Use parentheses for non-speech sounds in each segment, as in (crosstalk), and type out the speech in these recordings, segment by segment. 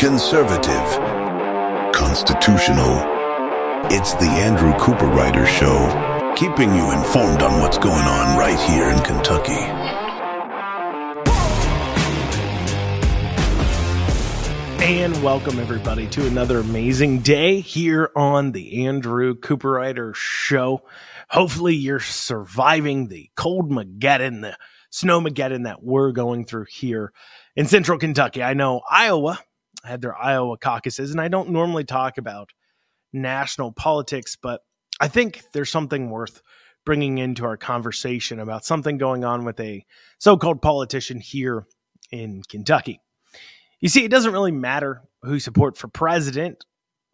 conservative, constitutional. It's the Andrew Cooperrider Show, keeping you informed on what's going on right here in Kentucky. And welcome everybody to another amazing day here on the Andrew Cooperrider Show. Hopefully you're surviving the cold Mageddon, the snow Mageddon that we're going through here in central Kentucky. I know Iowa had their Iowa caucuses, and I don't normally talk about national politics, but I think there's something worth bringing into our conversation about something going on with a so called politician here in Kentucky. You see, it doesn't really matter who you support for president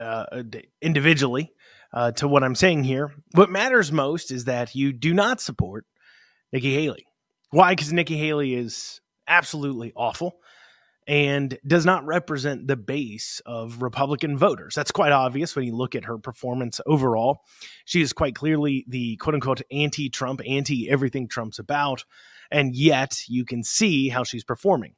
uh, individually uh, to what I'm saying here. What matters most is that you do not support Nikki Haley. Why? Because Nikki Haley is absolutely awful and does not represent the base of Republican voters. That's quite obvious when you look at her performance overall. She is quite clearly the quote unquote anti Trump, anti everything Trump's about. And yet you can see how she's performing.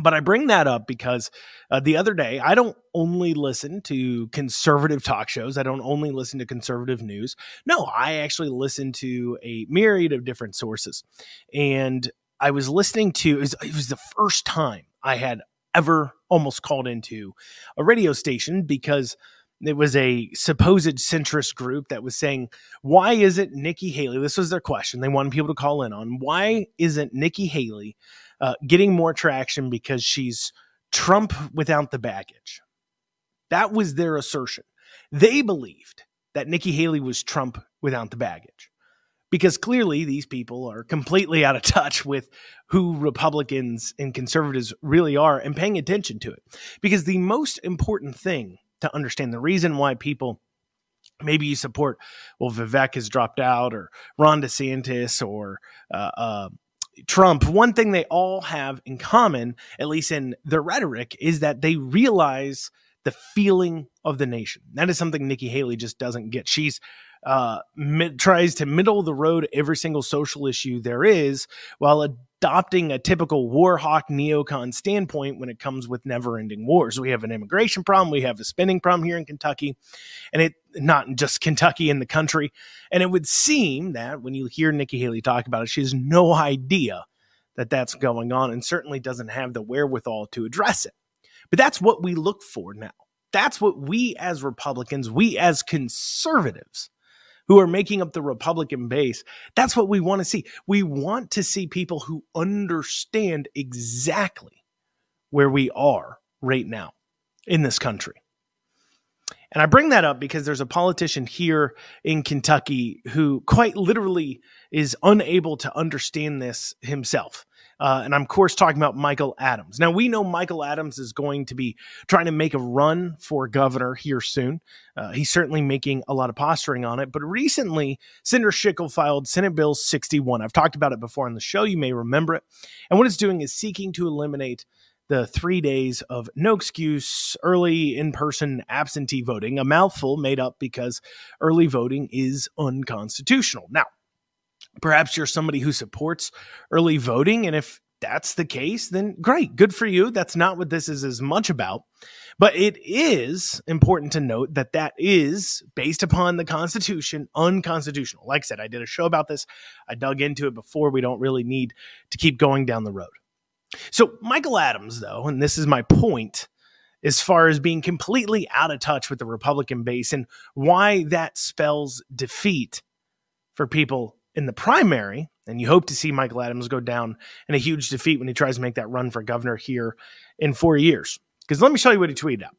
But I bring that up because uh, the other day, I don't only listen to conservative talk shows. I don't only listen to conservative news. No, I actually listen to a myriad of different sources. And I was listening to, it was, it was the first time I had ever almost called into a radio station because it was a supposed centrist group that was saying, why isn't Nikki Haley? This was their question. They wanted people to call in on why isn't Nikki Haley uh, getting more traction because she's Trump without the baggage? That was their assertion. They believed that Nikki Haley was Trump without the baggage because clearly these people are completely out of touch with who Republicans and conservatives really are and paying attention to it. Because the most important thing to understand, the reason why people maybe you support, well, Vivek has dropped out or Ron DeSantis or uh, uh, Trump, one thing they all have in common, at least in their rhetoric, is that they realize the feeling of the nation. That is something Nikki Haley just doesn't get. She's uh, mid, tries to middle the road every single social issue there is while adopting a typical war hawk neocon standpoint when it comes with never ending wars. We have an immigration problem, we have a spending problem here in Kentucky, and it not just Kentucky in the country. And it would seem that when you hear Nikki Haley talk about it, she has no idea that that's going on and certainly doesn't have the wherewithal to address it. But that's what we look for now. That's what we as Republicans, we as conservatives, who are making up the Republican base. That's what we want to see. We want to see people who understand exactly where we are right now in this country. And I bring that up because there's a politician here in Kentucky who quite literally is unable to understand this himself. Uh, and I'm, of course, talking about Michael Adams. Now, we know Michael Adams is going to be trying to make a run for governor here soon. Uh, he's certainly making a lot of posturing on it. But recently, Senator Schickel filed Senate Bill 61. I've talked about it before on the show. You may remember it. And what it's doing is seeking to eliminate the three days of no excuse early in person absentee voting, a mouthful made up because early voting is unconstitutional. Now, perhaps you're somebody who supports early voting. And if that's the case, then great, good for you. That's not what this is as much about. But it is important to note that that is based upon the Constitution, unconstitutional. Like I said, I did a show about this. I dug into it before. We don't really need to keep going down the road. So, Michael Adams, though, and this is my point as far as being completely out of touch with the Republican base and why that spells defeat for people in the primary, and you hope to see Michael Adams go down in a huge defeat when he tries to make that run for governor here in four years. Because let me show you what he tweeted out.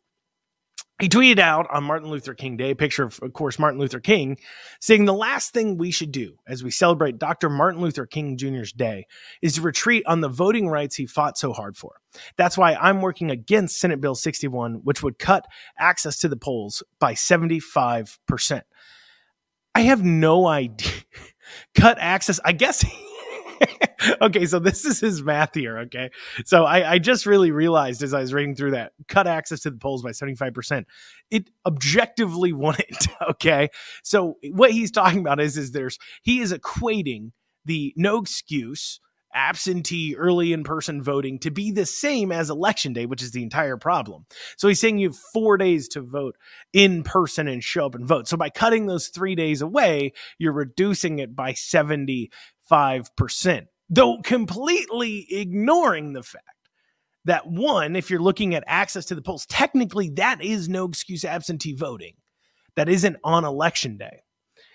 He tweeted out on Martin Luther King Day, a picture of, of course, Martin Luther King, saying the last thing we should do as we celebrate Dr. Martin Luther King Jr.'s day is to retreat on the voting rights he fought so hard for. That's why I'm working against Senate Bill 61, which would cut access to the polls by 75%. I have no (laughs) idea. Cut access. I guess. (laughs) okay, so this is his math here. Okay, so I, I just really realized as I was reading through that cut access to the polls by 75%. It objectively (laughs) wouldn't. Okay, so what he's talking about is is there's he is equating the no excuse absentee early in person voting to be the same as election day, which is the entire problem. So he's saying you have four days to vote in person and show up and vote. So by cutting those three days away, you're reducing it by 75%, though completely ignoring the fact that one, if you're looking at access to the polls, technically that is no excuse absentee voting. That isn't on election day.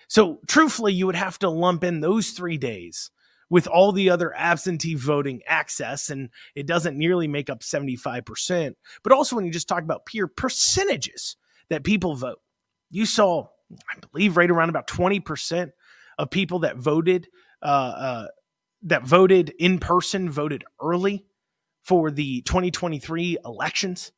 So, truthfully, you would have to lump in those three days with all the other absentee voting access, and it doesn't nearly make up 75%. But also, when you just talk about pure percentages that people vote, you saw, I believe, right around about 20% of people that voted. Uh, uh, that voted in person voted early for the 2023 elections.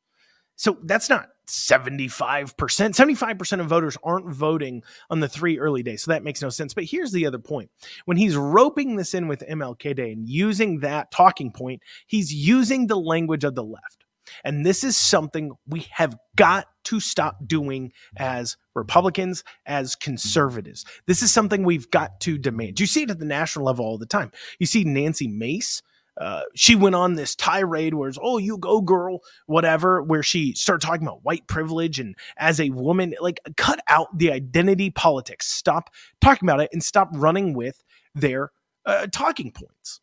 So that's not 75%. 75% of voters aren't voting on the three early days. So that makes no sense. But here's the other point. When he's roping this in with MLK Day and using that talking point, he's using the language of the left. And this is something we have got to stop doing as Republicans, as conservatives. This is something we've got to demand. You see it at the national level all the time. You see Nancy Mace uh, she went on this tirade where it's, oh, you go, girl, whatever, where she started talking about white privilege and as a woman, like cut out the identity politics. Stop talking about it and stop running with their uh, talking points.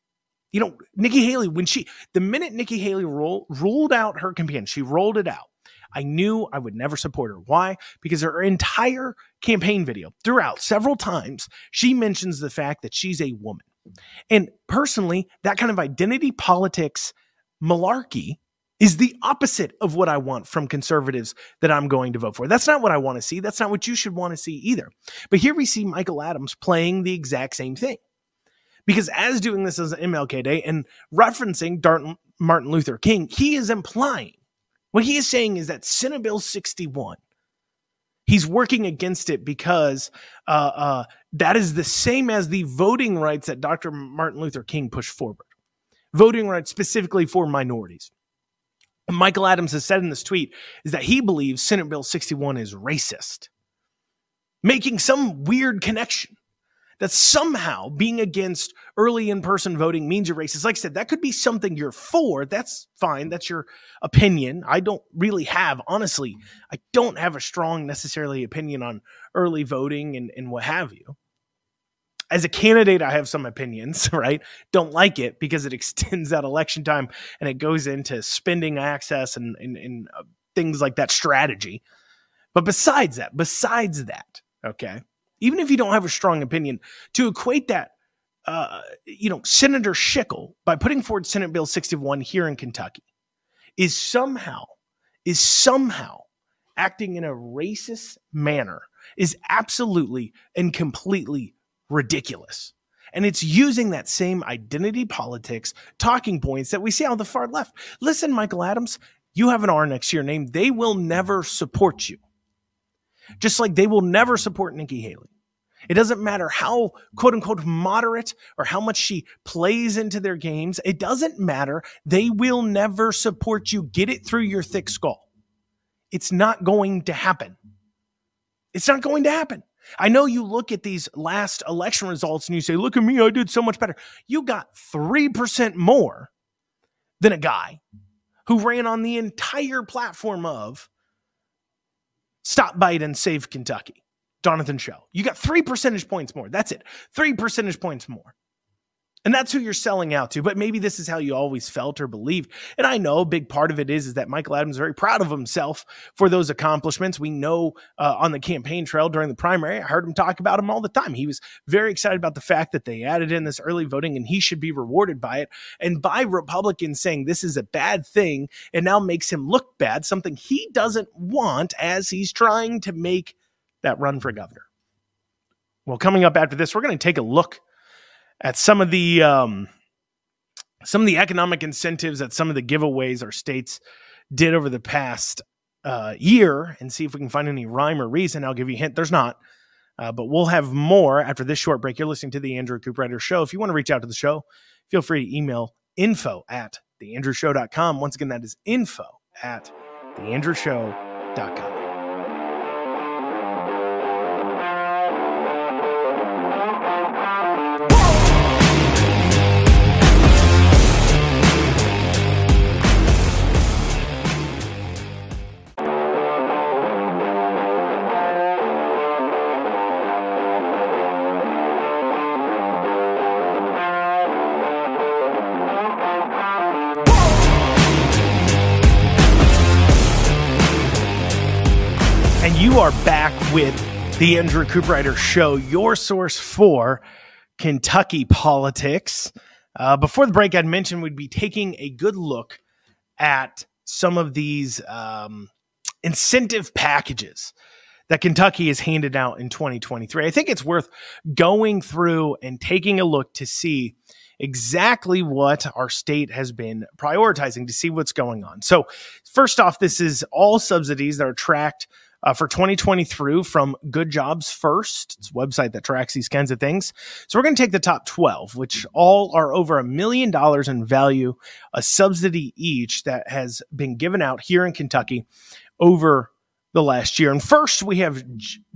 You know, Nikki Haley, when she, the minute Nikki Haley roll, ruled out her campaign, she rolled it out. I knew I would never support her. Why? Because her entire campaign video, throughout several times, she mentions the fact that she's a woman. And personally, that kind of identity politics malarkey is the opposite of what I want from conservatives that I'm going to vote for. That's not what I want to see. That's not what you should want to see either. But here we see Michael Adams playing the exact same thing. Because as doing this as MLK Day and referencing Martin Luther King, he is implying what he is saying is that Senate Bill 61 he's working against it because uh, uh, that is the same as the voting rights that Dr. Martin Luther King pushed forward. Voting rights specifically for minorities. Michael Adams has said in this tweet is that he believes Senate Bill 61 is racist, making some weird connection that somehow being against early in person voting means you're racist. Like I said, that could be something you're for. That's fine. That's your opinion. I don't really have, honestly, I don't have a strong necessarily opinion on early voting and, and what have you. As a candidate, I have some opinions, (laughs) right? Don't like it because it (laughs) extends that election time and it goes into spending access and, and, and uh, things like that strategy. But besides that, besides that, okay, even if you don't have a strong opinion, to equate that, uh, you know, Senator Schickel by putting forward Senate Bill 61 here in Kentucky is somehow is somehow acting in a racist manner is absolutely and completely ridiculous. And it's using that same identity politics talking points that we see on the far left. Listen, Michael Adams, you have an R next to your name. They will never support you just like they will never support Nikki Haley. It doesn't matter how quote unquote moderate or how much she plays into their games. It doesn't matter. They will never support you. Get it through your thick skull. It's not going to happen. It's not going to happen. I know you look at these last election results and you say, look at me, I did so much better. You got 3% more than a guy who ran on the entire platform of Stop Biden, Save Kentucky. Jonathan Shell. You got three percentage points more. That's it. Three percentage points more. And that's who you're selling out to. But maybe this is how you always felt or believed. And I know a big part of it is, is that Michael Adams is very proud of himself for those accomplishments. We know uh, on the campaign trail during the primary, I heard him talk about him all the time. He was very excited about the fact that they added in this early voting and he should be rewarded by it. And by Republicans saying this is a bad thing, and now makes him look bad, something he doesn't want as he's trying to make that run for governor. Well, coming up after this, we're going to take a look at some of the um, some of the economic incentives that some of the giveaways our states did over the past uh, year and see if we can find any rhyme or reason. I'll give you a hint. There's not. Uh, but we'll have more after this short break. You're listening to the Andrew Cooperrider Show. If you want to reach out to the show, feel free to email info at theandrewshow.com. Once again, that is info at theandrewshow.com. with the Andrew Cooperrider Show, your source for Kentucky politics. Uh, before the break, I'd mentioned we'd be taking a good look at some of these um, incentive packages that Kentucky has handed out in 2023. I think it's worth going through and taking a look to see exactly what our state has been prioritizing to see what's going on. So, first off, this is all subsidies that are tracked uh, for 2020 through from Good Jobs First. It's a website that tracks these kinds of things. So we're going to take the top 12, which all are over a million dollars in value, a subsidy each that has been given out here in Kentucky over the last year. And first, we have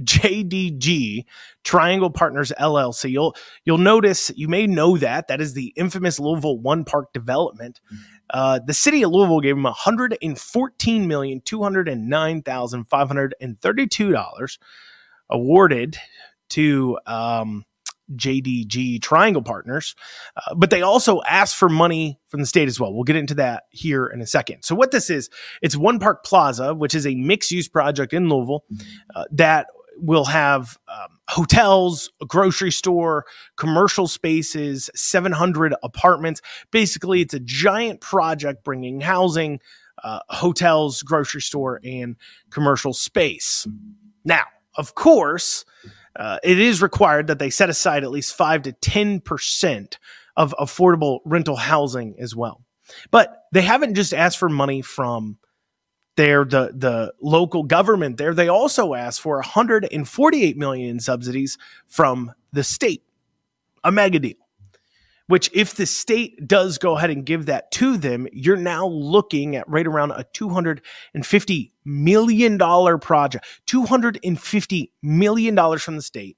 JDG Triangle Partners LLC. You'll you'll notice you may know that that is the infamous Louisville One Park development. Uh, the city of Louisville gave them one hundred and fourteen million two hundred and nine thousand five hundred and thirty two dollars awarded to. Um, JDG Triangle Partners, uh, but they also asked for money from the state as well. We'll get into that here in a second. So, what this is, it's One Park Plaza, which is a mixed use project in Louisville uh, that will have um, hotels, a grocery store, commercial spaces, 700 apartments. Basically, it's a giant project bringing housing, uh, hotels, grocery store, and commercial space. Now, of course, uh, it is required that they set aside at least 5 to 10% of affordable rental housing as well. But they haven't just asked for money from their the the local government there. They also asked for 148 million in subsidies from the state. A mega deal which if the state does go ahead and give that to them, you're now looking at right around a $250 million project, $250 million from the state.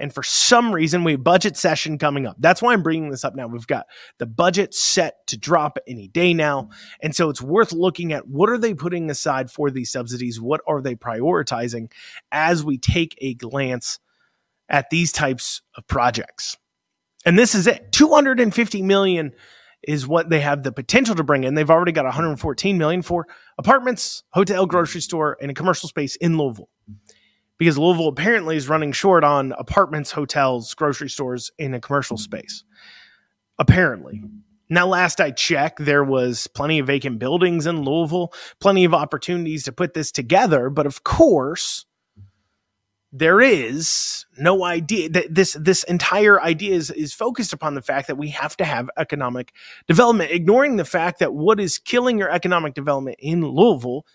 And for some reason, we have budget session coming up. That's why I'm bringing this up now. We've got the budget set to drop any day now. And so it's worth looking at what are they putting aside for these subsidies? What are they prioritizing as we take a glance at these types of projects? And this is it. 250 million is what they have the potential to bring in. They've already got 114 million for apartments, hotel, grocery store, and a commercial space in Louisville. Because Louisville apparently is running short on apartments, hotels, grocery stores, in a commercial mm-hmm. space. Apparently. Now, last I checked, there was plenty of vacant buildings in Louisville, plenty of opportunities to put this together. But of course, there is no idea that this this entire idea is is focused upon the fact that we have to have economic development ignoring the fact that what is killing your economic development in Louisville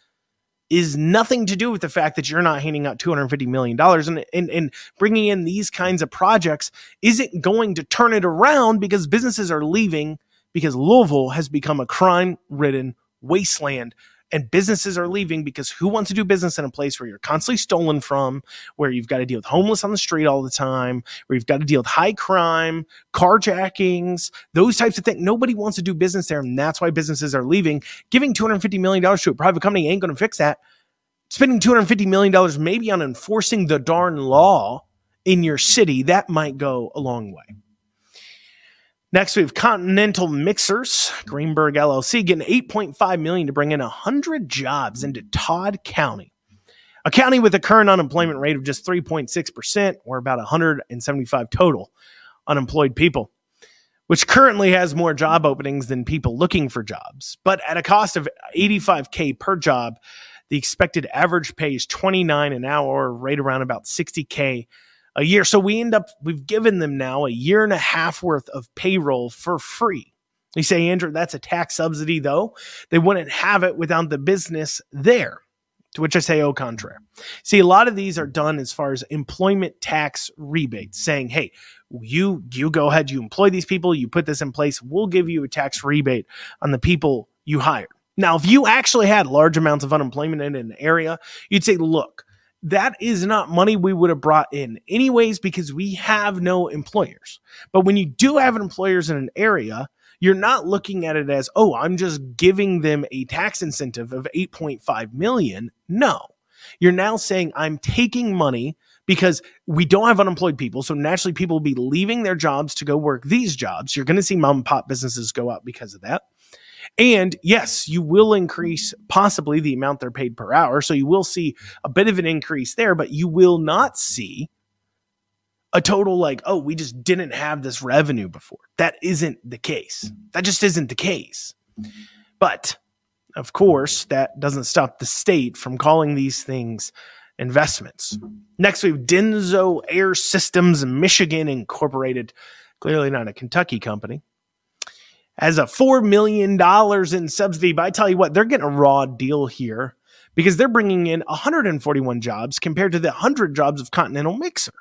is nothing to do with the fact that you're not handing out 250 million dollars. And, and and bringing in these kinds of projects isn't going to turn it around because businesses are leaving because Louisville has become a crime ridden wasteland and businesses are leaving because who wants to do business in a place where you're constantly stolen from, where you've got to deal with homeless on the street all the time, where you've got to deal with high crime, carjackings, those types of things. Nobody wants to do business there, and that's why businesses are leaving. Giving $250 million to a private company ain't going to fix that. Spending $250 million maybe on enforcing the darn law in your city, that might go a long way. Next, we have Continental Mixers, Greenberg LLC, getting 8.5 million to bring in 100 jobs into Todd County, a county with a current unemployment rate of just 3.6%, or about 175 total unemployed people, which currently has more job openings than people looking for jobs. But at a cost of 85k per job, the expected average pay is 29 an hour, right around about 60k a year. So we end up, we've given them now a year and a half worth of payroll for free. You say, Andrew, that's a tax subsidy, though. They wouldn't have it without the business there. To which I say, au contraire. See, a lot of these are done as far as employment tax rebates, saying, hey, you you go ahead, you employ these people, you put this in place, we'll give you a tax rebate on the people you hired. Now, if you actually had large amounts of unemployment in an area, you'd say, look, that is not money we would have brought in anyways because we have no employers. But when you do have employers in an area, you're not looking at it as, oh, I'm just giving them a tax incentive of 8.5 million. No. You're now saying I'm taking money because we don't have unemployed people. So naturally, people will be leaving their jobs to go work these jobs. You're going to see mom and pop businesses go out because of that. And yes, you will increase possibly the amount they're paid per hour. So you will see a bit of an increase there, but you will not see a total like, oh, we just didn't have this revenue before. That isn't the case. That just isn't the case. But of course, that doesn't stop the state from calling these things investments. Next, we have Denso Air Systems Michigan Incorporated, clearly not a Kentucky company, has a $4 million in subsidy. But I tell you what, they're getting a raw deal here because they're bringing in 141 jobs compared to the 100 jobs of Continental Mixer.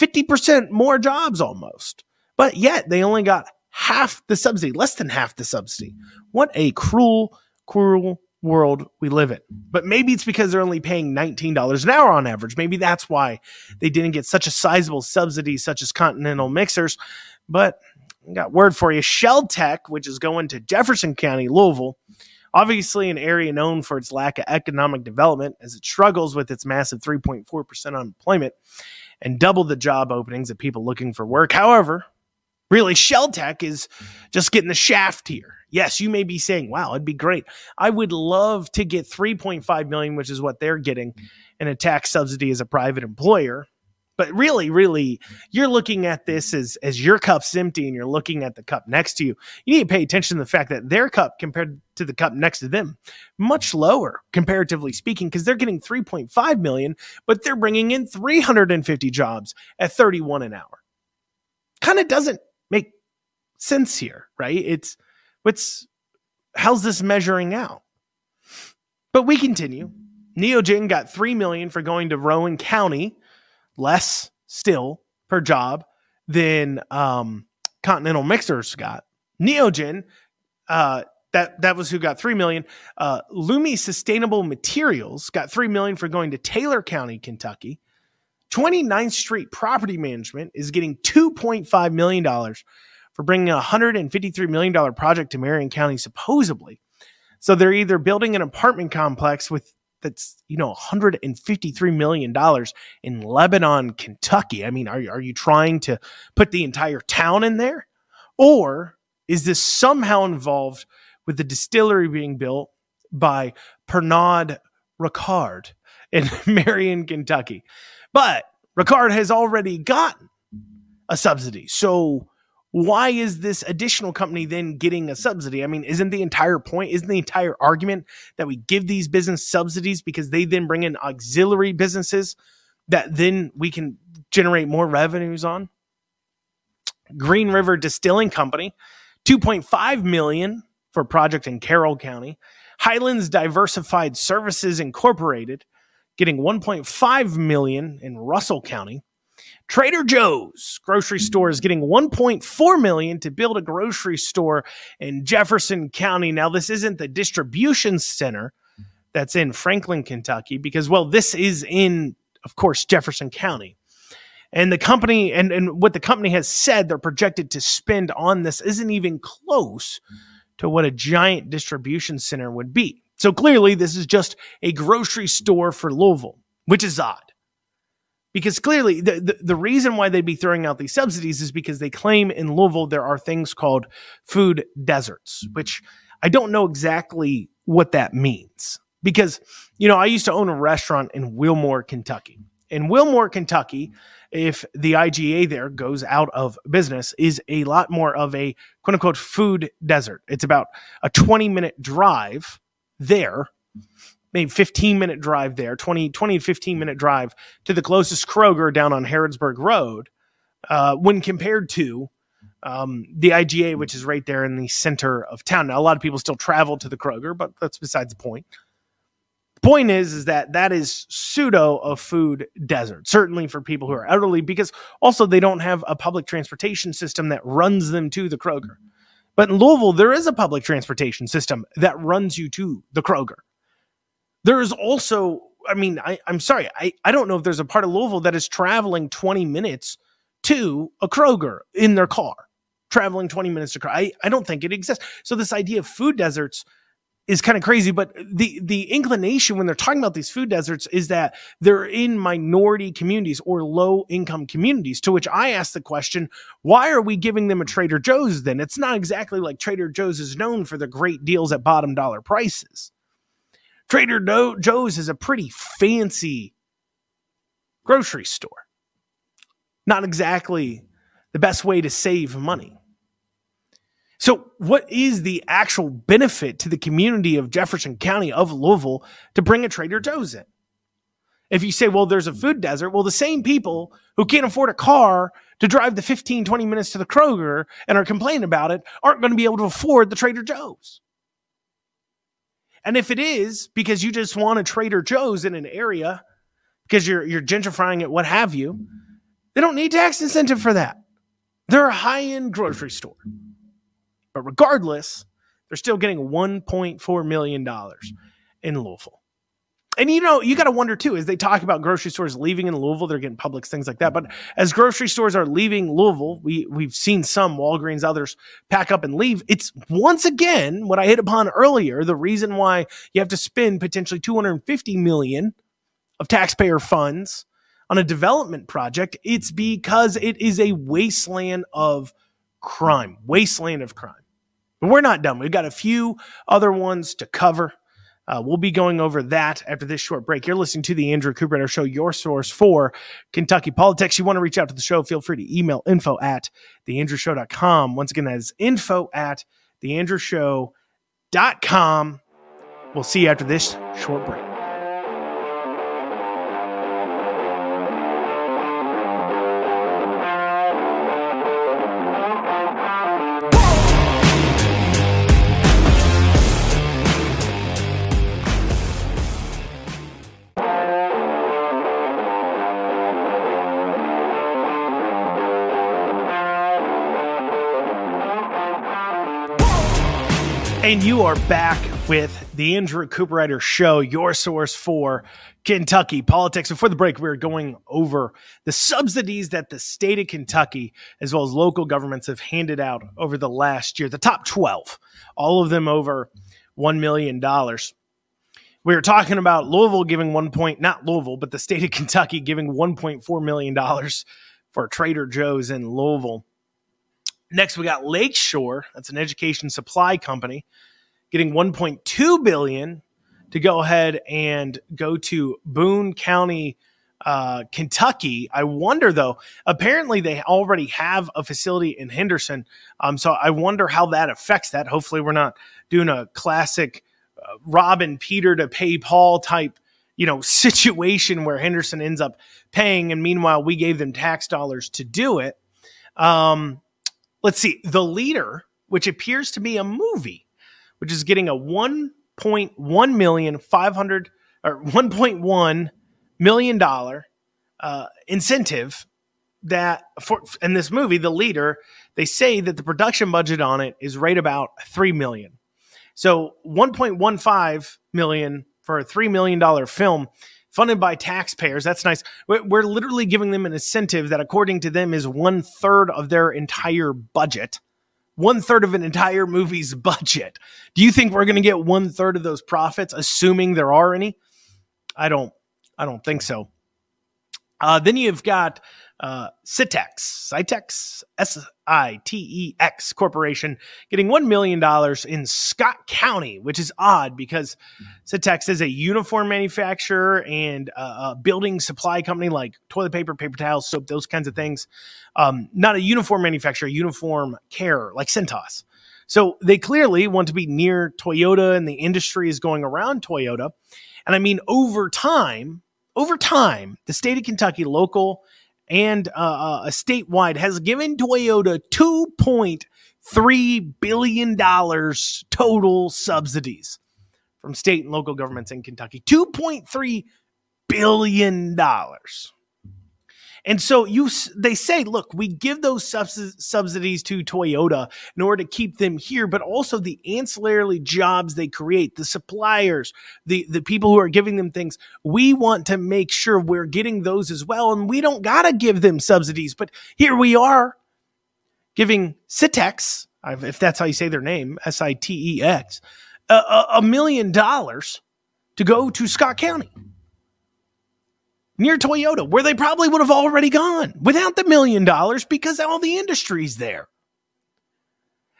50% more jobs almost. But yet they only got half the subsidy, less than half the subsidy. What a cruel, cruel world we live in. But maybe it's because they're only paying $19 an hour on average. Maybe that's why they didn't get such a sizable subsidy, such as Continental Mixers. But got word for you Shell Tech, which is going to Jefferson County, Louisville. Obviously, an area known for its lack of economic development as it struggles with its massive 3.4% unemployment and double the job openings of people looking for work. However, really, Shell Tech is just getting the shaft here. Yes, you may be saying, wow, it'd be great. I would love to get 3.5 million, which is what they're getting in a tax subsidy as a private employer. But really, really, you're looking at this as as your cup's empty and you're looking at the cup next to you. You need to pay attention to the fact that their cup compared to the cup next to them, much lower comparatively speaking, because they're getting 3.5 million, but they're bringing in 350 jobs at 31 an hour. Kind of doesn't make sense here, right? It's what's how's this measuring out? But we continue. Neogen got 3 million for going to Rowan County less still per job than um, Continental Mixers got. Neogen, uh, that that was who got three million. Uh, Lumi Sustainable Materials got three million for going to Taylor County, Kentucky. 29th Street Property Management is getting 2.5 million dollars for bringing a 153 million dollar project to Marion County, supposedly. So they're either building an apartment complex with that's you know 153 million dollars in Lebanon, Kentucky. I mean, are are you trying to put the entire town in there, or is this somehow involved with the distillery being built by Pernod Ricard in (laughs) Marion, Kentucky? But Ricard has already gotten a subsidy, so why is this additional company then getting a subsidy? I mean, isn't the entire point, isn't the entire argument that we give these business subsidies because they then bring in auxiliary businesses that then we can generate more revenues on? Green River Distilling Company, 2.5 million for a project in Carroll County. Highlands Diversified Services Incorporated getting 1.5 million in Russell County. Trader Joe's grocery store is getting 1.4 million to build a grocery store in Jefferson County. Now, this isn't the distribution center that's in Franklin, Kentucky, because well, this is in, of course, Jefferson County. And the company and, and what the company has said they're projected to spend on this isn't even close to what a giant distribution center would be. So clearly, this is just a grocery store for Louisville, which is odd because clearly the, the, the, reason why they'd be throwing out these subsidies is because they claim in Louisville there are things called food deserts, mm-hmm. which I don't know exactly what that means. Because, you know, I used to own a restaurant in Wilmore, Kentucky. In Wilmore, Kentucky, if the IGA there goes out of business, is a lot more of a quote unquote food desert. It's about a 20 minute drive there maybe 15 minute drive there, 20, 20 15 minute drive to the closest Kroger down on Harrodsburg Road, uh, when compared to um, the IGA, which is right there in the center of town. Now, a lot of people still travel to the Kroger, but that's besides the point. The point is, is that that is pseudo a food desert, certainly for people who are elderly, because also they don't have a public transportation system that runs them to the Kroger. But in Louisville, there is a public transportation system that runs you to the Kroger. There is also, I mean, I, I'm sorry, I, I don't know if there's a part of Louisville that is traveling 20 minutes to a Kroger in their car, traveling 20 minutes to Kroger. I, I don't think it exists. So this idea of food deserts is kind of crazy, but the the inclination when they're talking about these food deserts is that they're in minority communities or low income communities. To which I ask the question, why are we giving them a Trader Joe's then? It's not exactly like Trader Joe's is known for the great deals at bottom dollar prices. Trader Joe's is a pretty fancy grocery store. Not exactly the best way to save money. So, what is the actual benefit to the community of Jefferson County of Louisville to bring a Trader Joe's in? If you say, well, there's a food desert, well, the same people who can't afford a car to drive the 15, 20 minutes to the Kroger and are complaining about it aren't going to be able to afford the Trader Joe's. And if it is because you just want a Trader Joe's in an area because you're you're gentrifying it, what have you, they don't need tax incentive for that. They're a high-end grocery store. But regardless, they're still getting $1.4 million in Louisville. And you know, you got to wonder too, as they talk about grocery stores leaving in Louisville, they're getting Publix, things like that. But as grocery stores are leaving Louisville, we, we've seen some Walgreens, others pack up and leave. It's once again what I hit upon earlier the reason why you have to spend potentially 250 million of taxpayer funds on a development project. It's because it is a wasteland of crime, wasteland of crime. But we're not done. We've got a few other ones to cover. Uh, we'll be going over that after this short break. You're listening to the Andrew Cooper Show, your source for Kentucky politics. You want to reach out to the show, feel free to email info at theandrewshow.com. Once again, that is info at theandrewshow.com. We'll see you after this short break. And you are back with the Andrew Cooperrider Show, your source for Kentucky politics. Before the break, we were going over the subsidies that the state of Kentucky, as well as local governments, have handed out over the last year. The top 12, all of them over $1 million. We were talking about Louisville giving one point, not Louisville, but the state of Kentucky giving $1.4 million for Trader Joe's in Louisville. Next, we got Lakeshore. That's an education supply company getting 1.2 billion to go ahead and go to Boone County, uh, Kentucky. I wonder though. Apparently, they already have a facility in Henderson. Um, so I wonder how that affects that. Hopefully, we're not doing a classic uh, Robin Peter to pay Paul type you know (laughs) situation where Henderson ends up paying, and meanwhile we gave them tax dollars to do it. Um, let's see, The Leader, which appears to be a movie, which is getting a 1.1 million 500 or 1.1 million dollar uh, incentive that for in this movie, The Leader, they say that the production budget on it is right about 3 million. So 1.15 million for a $3 million film funded by taxpayers. That's nice. We're literally giving them an incentive that, according to them, is one third of their entire budget. One third of an entire movie's budget. Do you think we're going to get one third of those profits, assuming there are any? I don't. I don't think so. Uh, then you've got uh, Sitex, Sitex, S I T E X Corporation, getting $1 million in Scott County, which is odd because Sitex is a uniform manufacturer and a building supply company like toilet paper, paper towels, soap, those kinds of things. Um, not a uniform manufacturer, uniform care like Cintas. So they clearly want to be near Toyota and the industry is going around Toyota. And I mean, over time, over time, the state of Kentucky local and uh, uh, a statewide has given Toyota $2.3 billion total subsidies from state and local governments in Kentucky. $2.3 billion. And so you they say, look, we give those subsidies to Toyota in order to keep them here, but also the ancillary jobs they create, the suppliers, the the people who are giving them things. We want to make sure we're getting those as well, and we don't gotta give them subsidies, but here we are giving Sitex, if that's how you say their name, S I T E X, a million dollars to go to Scott County near Toyota, where they probably would have already gone without the million dollars because all the industry's there.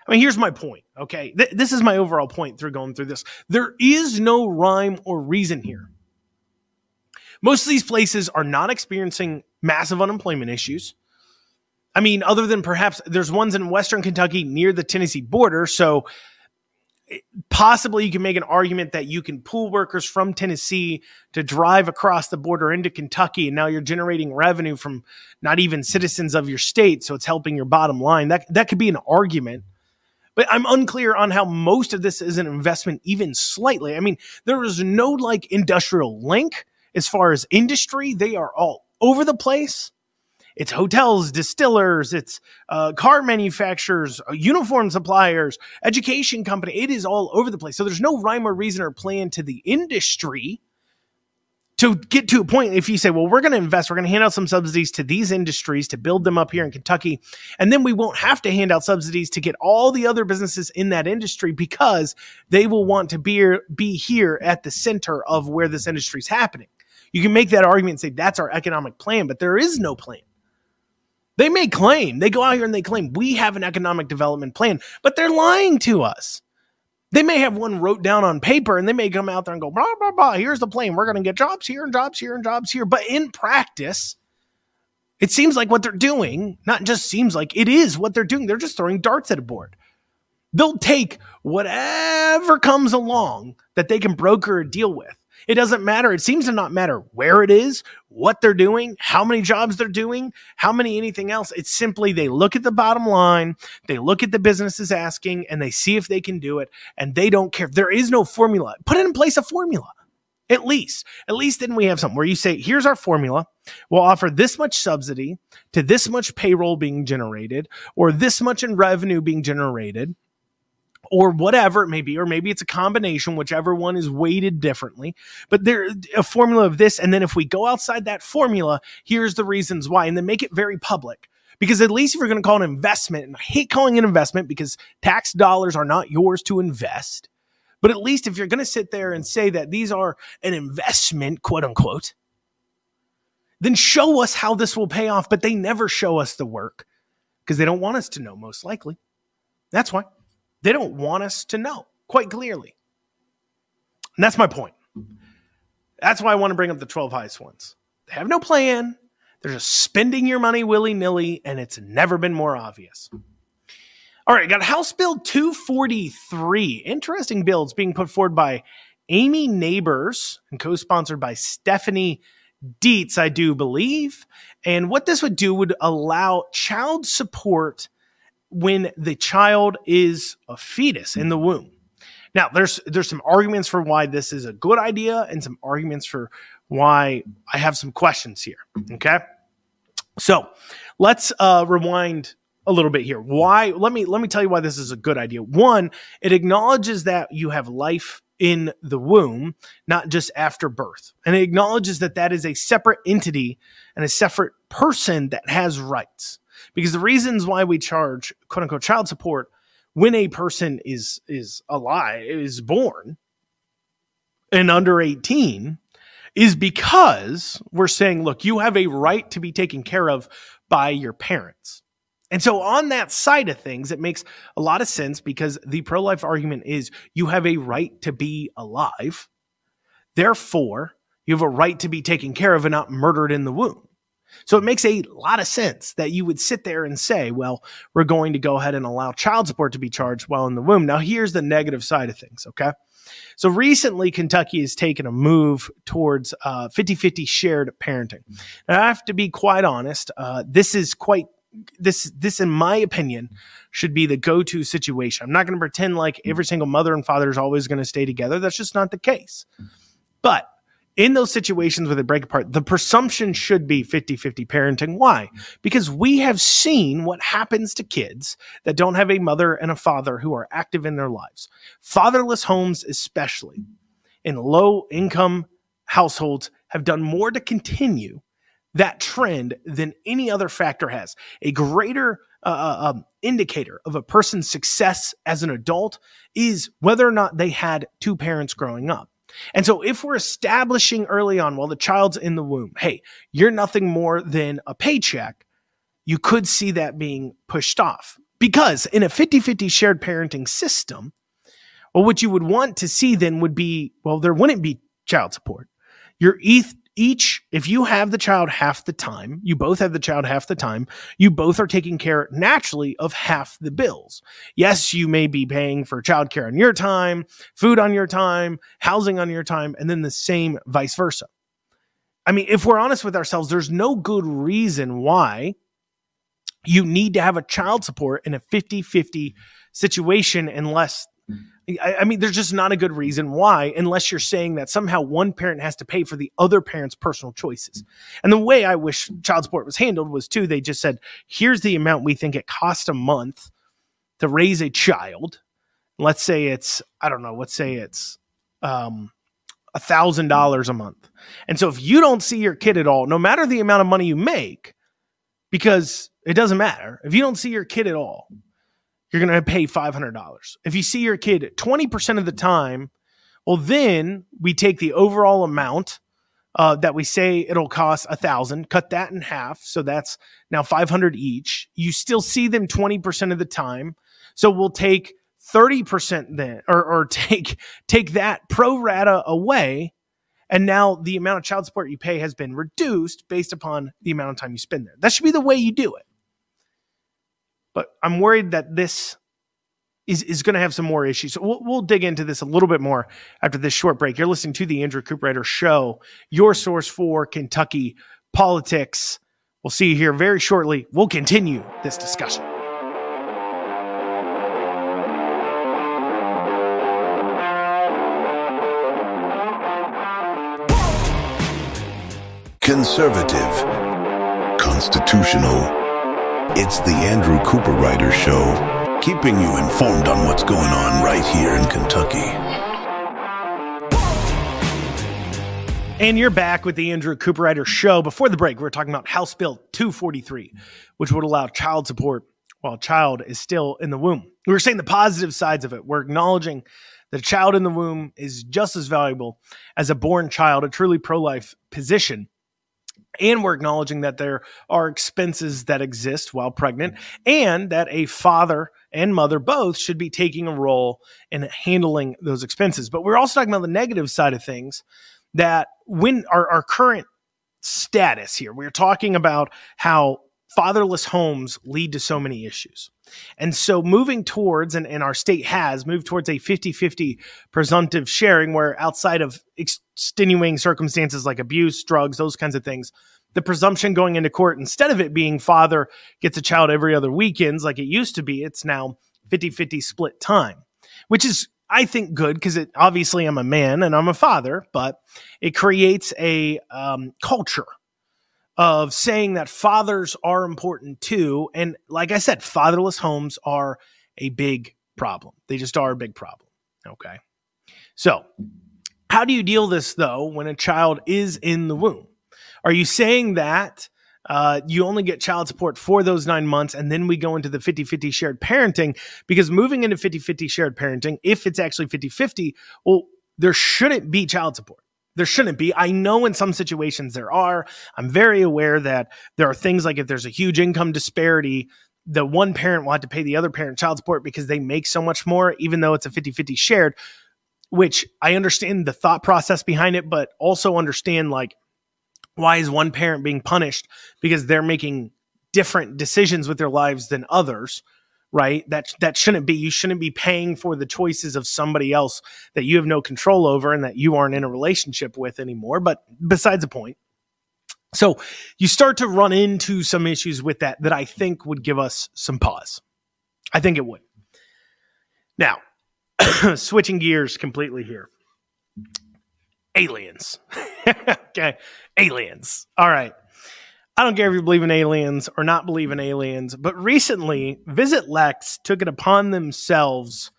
I mean, here's my point. Okay. Th- this is my overall point through going through this. There is no rhyme or reason here. Most of these places are not experiencing massive unemployment issues. I mean, other than perhaps there's ones in Western Kentucky near the Tennessee border. So possibly you can make an argument that you can pull workers from Tennessee to drive across the border into Kentucky, and now you're generating revenue from not even citizens of your state, so it's helping your bottom line. That that could be an argument. But I'm unclear on how most of this is an investment, even slightly. I mean, there is no like industrial link as far as industry. They are all over the place it's hotels, distillers, it's uh, car manufacturers, uh, uniform suppliers, education company. It is all over the place. So there's no rhyme or reason or plan to the industry to get to a point. If you say, well, we're going to invest, we're going to hand out some subsidies to these industries to build them up here in Kentucky, and then we won't have to hand out subsidies to get all the other businesses in that industry because they will want to be, be here at the center of where this industry is happening. You can make that argument and say that's our economic plan, but there is no plan. They may claim, they go out here and they claim we have an economic development plan, but they're lying to us. They may have one wrote down on paper and they may come out there and go, blah, blah, blah, here's the plan. We're going to get jobs here and jobs here and jobs here. But in practice, it seems like what they're doing, not just seems like it is what they're doing. They're just throwing darts at a board. They'll take whatever comes along that they can broker a deal with. It doesn't matter. It seems to not matter where it is, what they're doing, how many jobs they're doing, how many anything else. It's simply they look at the bottom line, they look at the businesses asking, and they see if they can do it, and they don't care. There is no formula. Put in place a formula. At least, at least then we have something where you say, here's our formula. We'll offer this much subsidy to this much payroll being generated or this much in revenue being generated or whatever it may be, or maybe it's a combination, whichever one is weighted differently. But there a formula of this, and then if we go outside that formula, here's the reasons why, and then make it very public. Because at least if you're going to call an investment, and I hate calling it an investment because tax dollars are not yours to invest. But at least if you're going to sit there and say that these are an investment, quote unquote, then show us how this will pay off. But they never show us the work because they don't want us to know, most likely. That's why. They don't want us to know quite clearly. And that's my point. That's why I want to bring up the 12 highest ones. They have no plan. They're just spending your money willy nilly, and it's never been more obvious. All right, got House Bill 243. Interesting bills being put forward by Amy Neighbors and co sponsored by Stephanie Dietz, I do believe. And what this would do would allow child support when the child is a fetus in the womb. Now, there's there's some arguments for why this is a good idea and some arguments for why I have some questions here. Okay, so let's uh, rewind a little bit here. Why? Let me let me tell you why this is a good idea. One, it acknowledges that you have life in the womb, not just after birth, and it acknowledges that that is a separate entity and a separate person that has rights because the reasons why we charge quote unquote child support when a person is is alive is born and under 18 is because we're saying look you have a right to be taken care of by your parents. And so on that side of things it makes a lot of sense because the pro-life argument is you have a right to be alive. Therefore you have a right to be taken care of and not murdered in the womb so it makes a lot of sense that you would sit there and say, well, we're going to go ahead and allow child support to be charged while in the womb. Now, here's the negative side of things, okay? So recently, Kentucky has taken a move towards 50 uh, 50 shared parenting. Now, I have to be quite honest, uh, this is quite this this in my opinion should be the go-to situation. I'm not going to pretend like every single mother and father is always going to stay together. That's just not the case. But in those situations where they break apart, the presumption should be 50 50 parenting. Why? Because we have seen what happens to kids that don't have a mother and a father who are active in their lives. Fatherless homes, especially in low income households, have done more to continue that trend than any other factor has. A greater uh, uh, um, indicator of a person's success as an adult is whether or not they had two parents growing up. And so, if we're establishing early on while the child's in the womb, hey, you're nothing more than a paycheck, you could see that being pushed off. Because in a 50 50 shared parenting system, well, what you would want to see then would be well, there wouldn't be child support. You're each, if you have the child half the time, you both have the child half the time, you both are taking care naturally of half the bills. Yes, you may be paying for childcare on your time, food on your time, housing on your time, and then the same vice versa. I mean, if we're honest with ourselves, there's no good reason why you need to have a child support in a 50 50 situation unless I, I, mean, there's just not a good reason why, unless you're saying that somehow one parent has to pay for the other parent's personal choices. And the way I wish child support was handled was too, they just said, here's the amount we think it costs a month to raise a child. Let's say it's, I don't know, let's say it's um a thousand dollars a month. And so if you don't see your kid at all, no matter the amount of money you make, because it doesn't matter, if you don't see your kid at all, you're going to pay $500. If you see your kid 20% of the time, well, then we take the overall amount uh, that we say it'll cost a thousand, cut that in half. So that's now 500 each. You still see them 20% of the time. So we'll take 30% then, or, or (laughs) take, take that pro rata away. And now the amount of child support you pay has been reduced based upon the amount of time you spend there. That should be the way you do it. But I'm worried that this is, is going to have some more issues. So we'll, we'll dig into this a little bit more after this short break. You're listening to the Andrew Cooperrider Show, your source for Kentucky politics. We'll see you here very shortly. We'll continue this discussion. Conservative, constitutional it's the Andrew Cooperrider Show, keeping you informed on what's going on right here in Kentucky. And you're back with the Andrew Cooperrider Show. Before the break, we are talking about House Bill 243, which would allow child support while a child is still in the womb. We were saying the positive sides of it. We're acknowledging that a child in the womb is just as valuable as a born child, a truly pro life position and we're acknowledging that there are expenses that exist while pregnant and that a father and mother both should be taking a role in handling those expenses. But we're also talking about the negative side of things that when our, our current status here, we're talking about how fatherless homes lead to so many issues. And so moving towards, and, and our state has moved towards a 50 50 presumptive sharing, where outside of extenuating circumstances like abuse, drugs, those kinds of things, the presumption going into court, instead of it being father gets a child every other weekends like it used to be, it's now 50 50 split time, which is I think good because it obviously I'm a man and I'm a father, but it creates a um, culture of saying that fathers are important too. And like I said, fatherless homes are a big problem. They just are a big problem. Okay. So, how do you deal this though when a child is in the womb? Are you saying that uh, you only get child support for those nine months and then we go into the 50 50 shared parenting? Because moving into 50 50 shared parenting, if it's actually 50 50, well, there shouldn't be child support there shouldn't be. I know in some situations there are. I'm very aware that there are things like if there's a huge income disparity, the one parent will have to pay the other parent child support because they make so much more, even though it's a 50 50 shared, which I understand the thought process behind it, but also understand like, why is one parent being punished because they're making different decisions with their lives than others? Right? That that shouldn't be. You shouldn't be paying for the choices of somebody else that you have no control over and that you aren't in a relationship with anymore. But besides the point. So you start to run into some issues with that that I think would give us some pause. I think it would. Now, (clears throat) switching gears completely here. Aliens. (laughs) okay. Aliens. All right. I don't care if you believe in aliens or not believe in aliens, but recently, Visit Lex took it upon themselves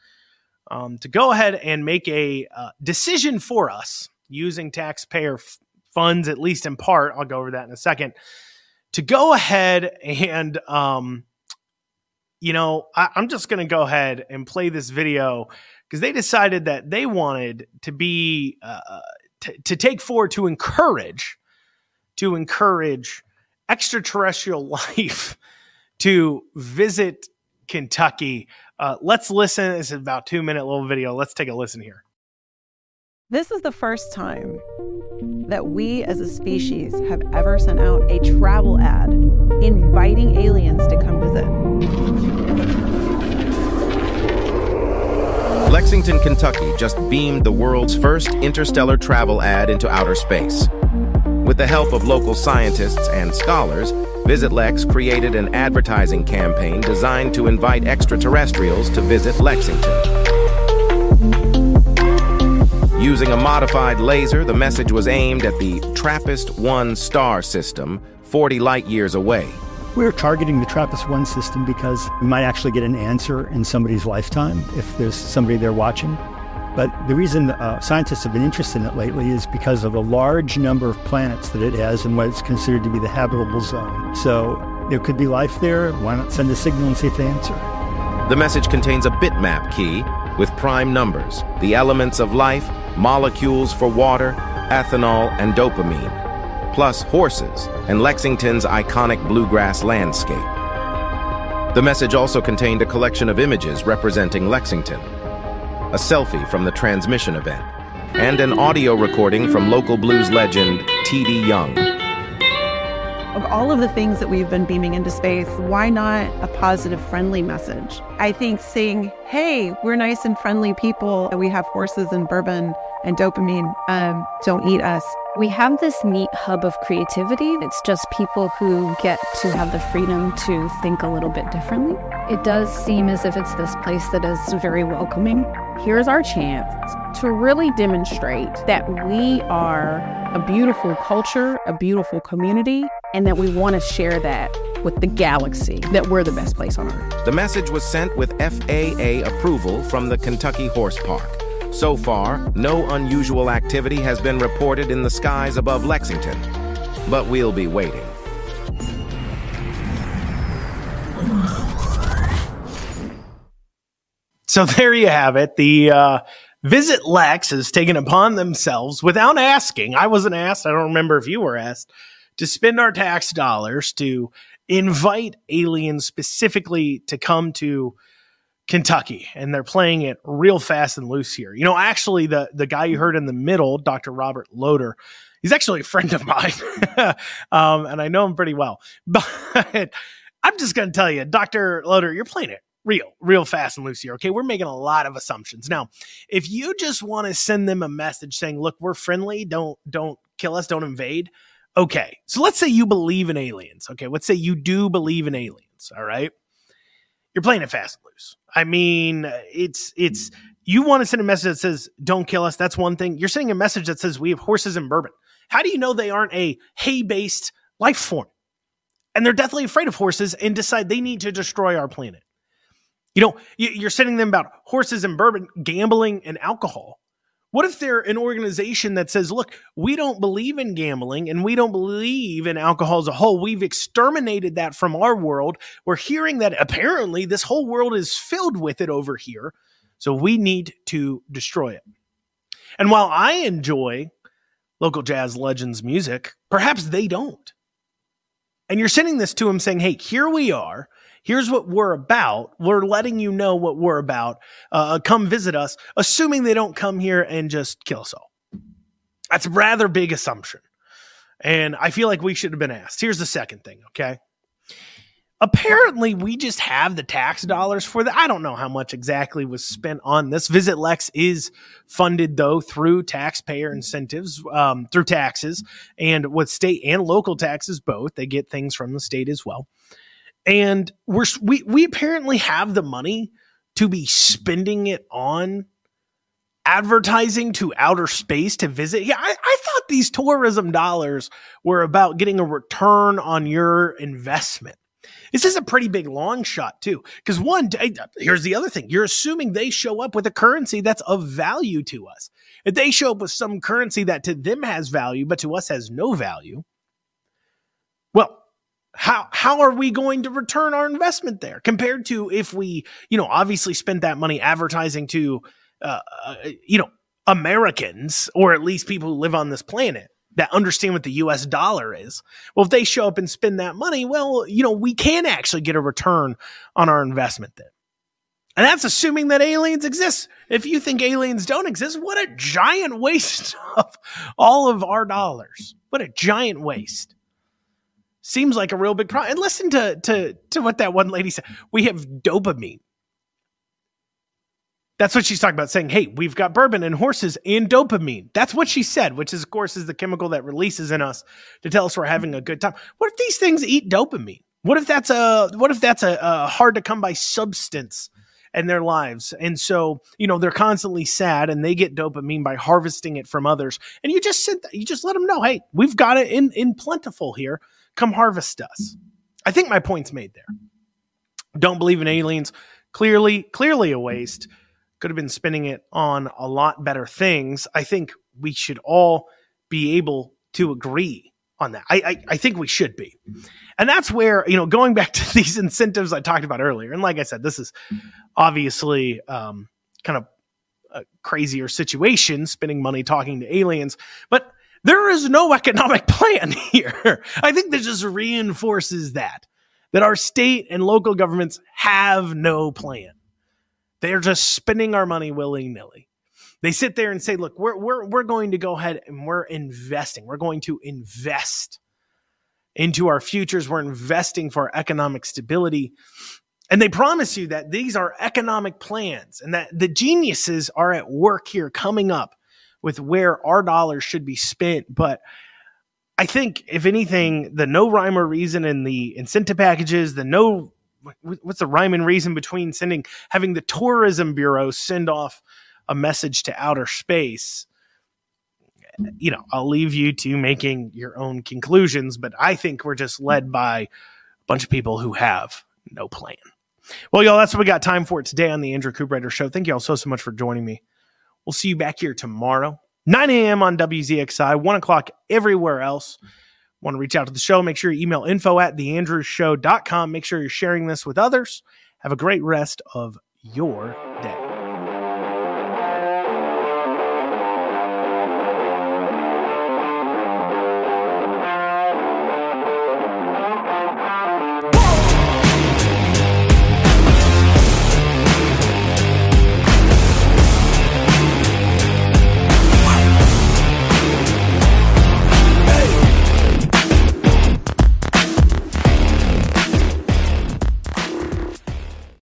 um, to go ahead and make a uh, decision for us using taxpayer f- funds, at least in part, I'll go over that in a second, to go ahead and, um, you know, I, I'm just going to go ahead and play this video because they decided that they wanted to be, uh, t- to take forward to encourage, to encourage extraterrestrial (laughs) life to visit Kentucky. Uh, let's listen. It's about two minute little video. Let's take a listen here. This is the first time that we as a species have ever sent out a travel ad inviting aliens to come visit. Lexington, Kentucky just beamed the world's first interstellar travel ad into outer space. With the help of local scientists and scholars, VisitLex created an advertising campaign designed to invite extraterrestrials to visit Lexington. Using a modified laser, the message was aimed at the TRAPPIST-1 star system, 40 light years away. We're targeting the TRAPPIST-1 system because we might actually get an answer in somebody's lifetime if there's somebody there watching. But the reason uh, scientists have been interested in it lately is because of the large number of planets that it has and what it's considered to be the habitable zone. So there could be life there. Why not send a signal and see if they answer? The message contains a bitmap key with prime numbers, the elements of life, molecules for water, ethanol, and dopamine, plus horses and Lexington's iconic bluegrass landscape. The message also contained a collection of images representing Lexington, a selfie from the transmission event, and an audio recording from local blues legend T.D. Young. Of all of the things that we've been beaming into space, why not a positive, friendly message? I think saying, hey, we're nice and friendly people, we have horses and bourbon and dopamine, um, don't eat us. We have this neat hub of creativity. It's just people who get to have the freedom to think a little bit differently. It does seem as if it's this place that is very welcoming. Here's our chance to really demonstrate that we are a beautiful culture, a beautiful community, and that we want to share that with the galaxy, that we're the best place on earth. The message was sent with FAA approval from the Kentucky Horse Park. So far, no unusual activity has been reported in the skies above Lexington, but we'll be waiting. So there you have it. The uh, Visit Lex has taken upon themselves, without asking, I wasn't asked, I don't remember if you were asked, to spend our tax dollars to invite aliens specifically to come to Kentucky, and they're playing it real fast and loose here. You know, actually, the the guy you heard in the middle, Dr. Robert Loader, he's actually a friend of mine, (laughs) um, and I know him pretty well. (laughs) But I'm just going to tell you, Dr. Loader, you're playing it real, real fast and loose here. Okay, we're making a lot of assumptions now. If you just want to send them a message saying, "Look, we're friendly. Don't don't kill us. Don't invade." Okay, so let's say you believe in aliens. Okay, let's say you do believe in aliens. All right you're playing it fast and loose. I mean, it's it's you want to send a message that says "Don't kill us." That's one thing. You're sending a message that says we have horses and bourbon. How do you know they aren't a hay-based life form? And they're deathly afraid of horses and decide they need to destroy our planet. You know, you're sending them about horses and bourbon, gambling and alcohol. What if they're an organization that says, look, we don't believe in gambling and we don't believe in alcohol as a whole. We've exterminated that from our world. We're hearing that apparently this whole world is filled with it over here. So we need to destroy it. And while I enjoy local jazz legends music, perhaps they don't. And you're sending this to them saying, hey, here we are here's what we're about. We're letting you know what we're about. Uh, come visit us, assuming they don't come here and just kill us all. That's a rather big assumption. And I feel like we should have been asked. Here's the second thing, okay? Apparently, we just have the tax dollars for that. I don't know how much exactly was spent on this. Visit Lex is funded, though, through taxpayer incentives, um, through taxes, and with state and local taxes both. They get things from the state as well and we're we we apparently have the money to be spending it on advertising to outer space to visit. Yeah, I, I, thought these tourism dollars were about getting a return on your investment. This is a pretty big long shot, too. Because, one, here's the other thing you're assuming they show up with a currency that's of value to us. If they show up with some currency that to them has value, but to us has no value, how how are we going to return our investment there compared to if we, you know, obviously spent that money advertising to, uh, uh, you know, Americans or at least people who live on this planet? that understand what the US dollar is. Well, if they show up and spend that money, well, you know, we can actually get a return on our investment then. And that's assuming that aliens exist. If you think aliens don't exist, what a giant waste (laughs) of all of our dollars. What a giant waste. Seems like a real big problem. And listen to, to, to what that one lady said. We have dopamine. That's what she's talking about, saying, hey, we've got bourbon and horses and dopamine. That's what she said, which is, of course, is the chemical that releases in us to tell us we're having a good time. What if these things eat dopamine? What if that's a what if that's a, a hard to come by substance in their lives? And so, you know, they're constantly sad and they get dopamine by harvesting it from others. And you just sit you just let them know, hey, we've got it in in plentiful here. Come harvest us. I think my point's made there. Don't believe in aliens. Clearly, clearly a waste could have been spending it on a lot better things. I think we should all be able to agree on that. I, I, I, think we should be. And that's where, you know, going back (laughs) to these incentives I talked about earlier, and like I said, this is obviously um, kind of a crazier situation, spending money talking to aliens, but there is no economic (laughs) plan here. I think this just reinforces that, that our state and local governments have no plan. They're just spending our money willy nilly. They sit there and say, look, we're, we're, we're going to go ahead and we're investing. We're going to invest into our futures. We're investing for economic stability. And they promise you that these are economic plans and that the geniuses are at work here coming up with where our dollars should be spent. But I think, if anything, the no rhyme or reason in the incentive packages, the no what's the rhyme and reason between sending having the tourism bureau send off a message to outer space you know i'll leave you to making your own conclusions but i think we're just led by a bunch of people who have no plan well y'all that's what we got time for today on the andrew cooperrider show thank you all so so much for joining me we'll see you back here tomorrow 9 a.m on wzxi 1 o'clock everywhere else want to reach out to the show, make sure you email info at theandrewshow.com. Make sure you're sharing this with others. Have a great rest of your day.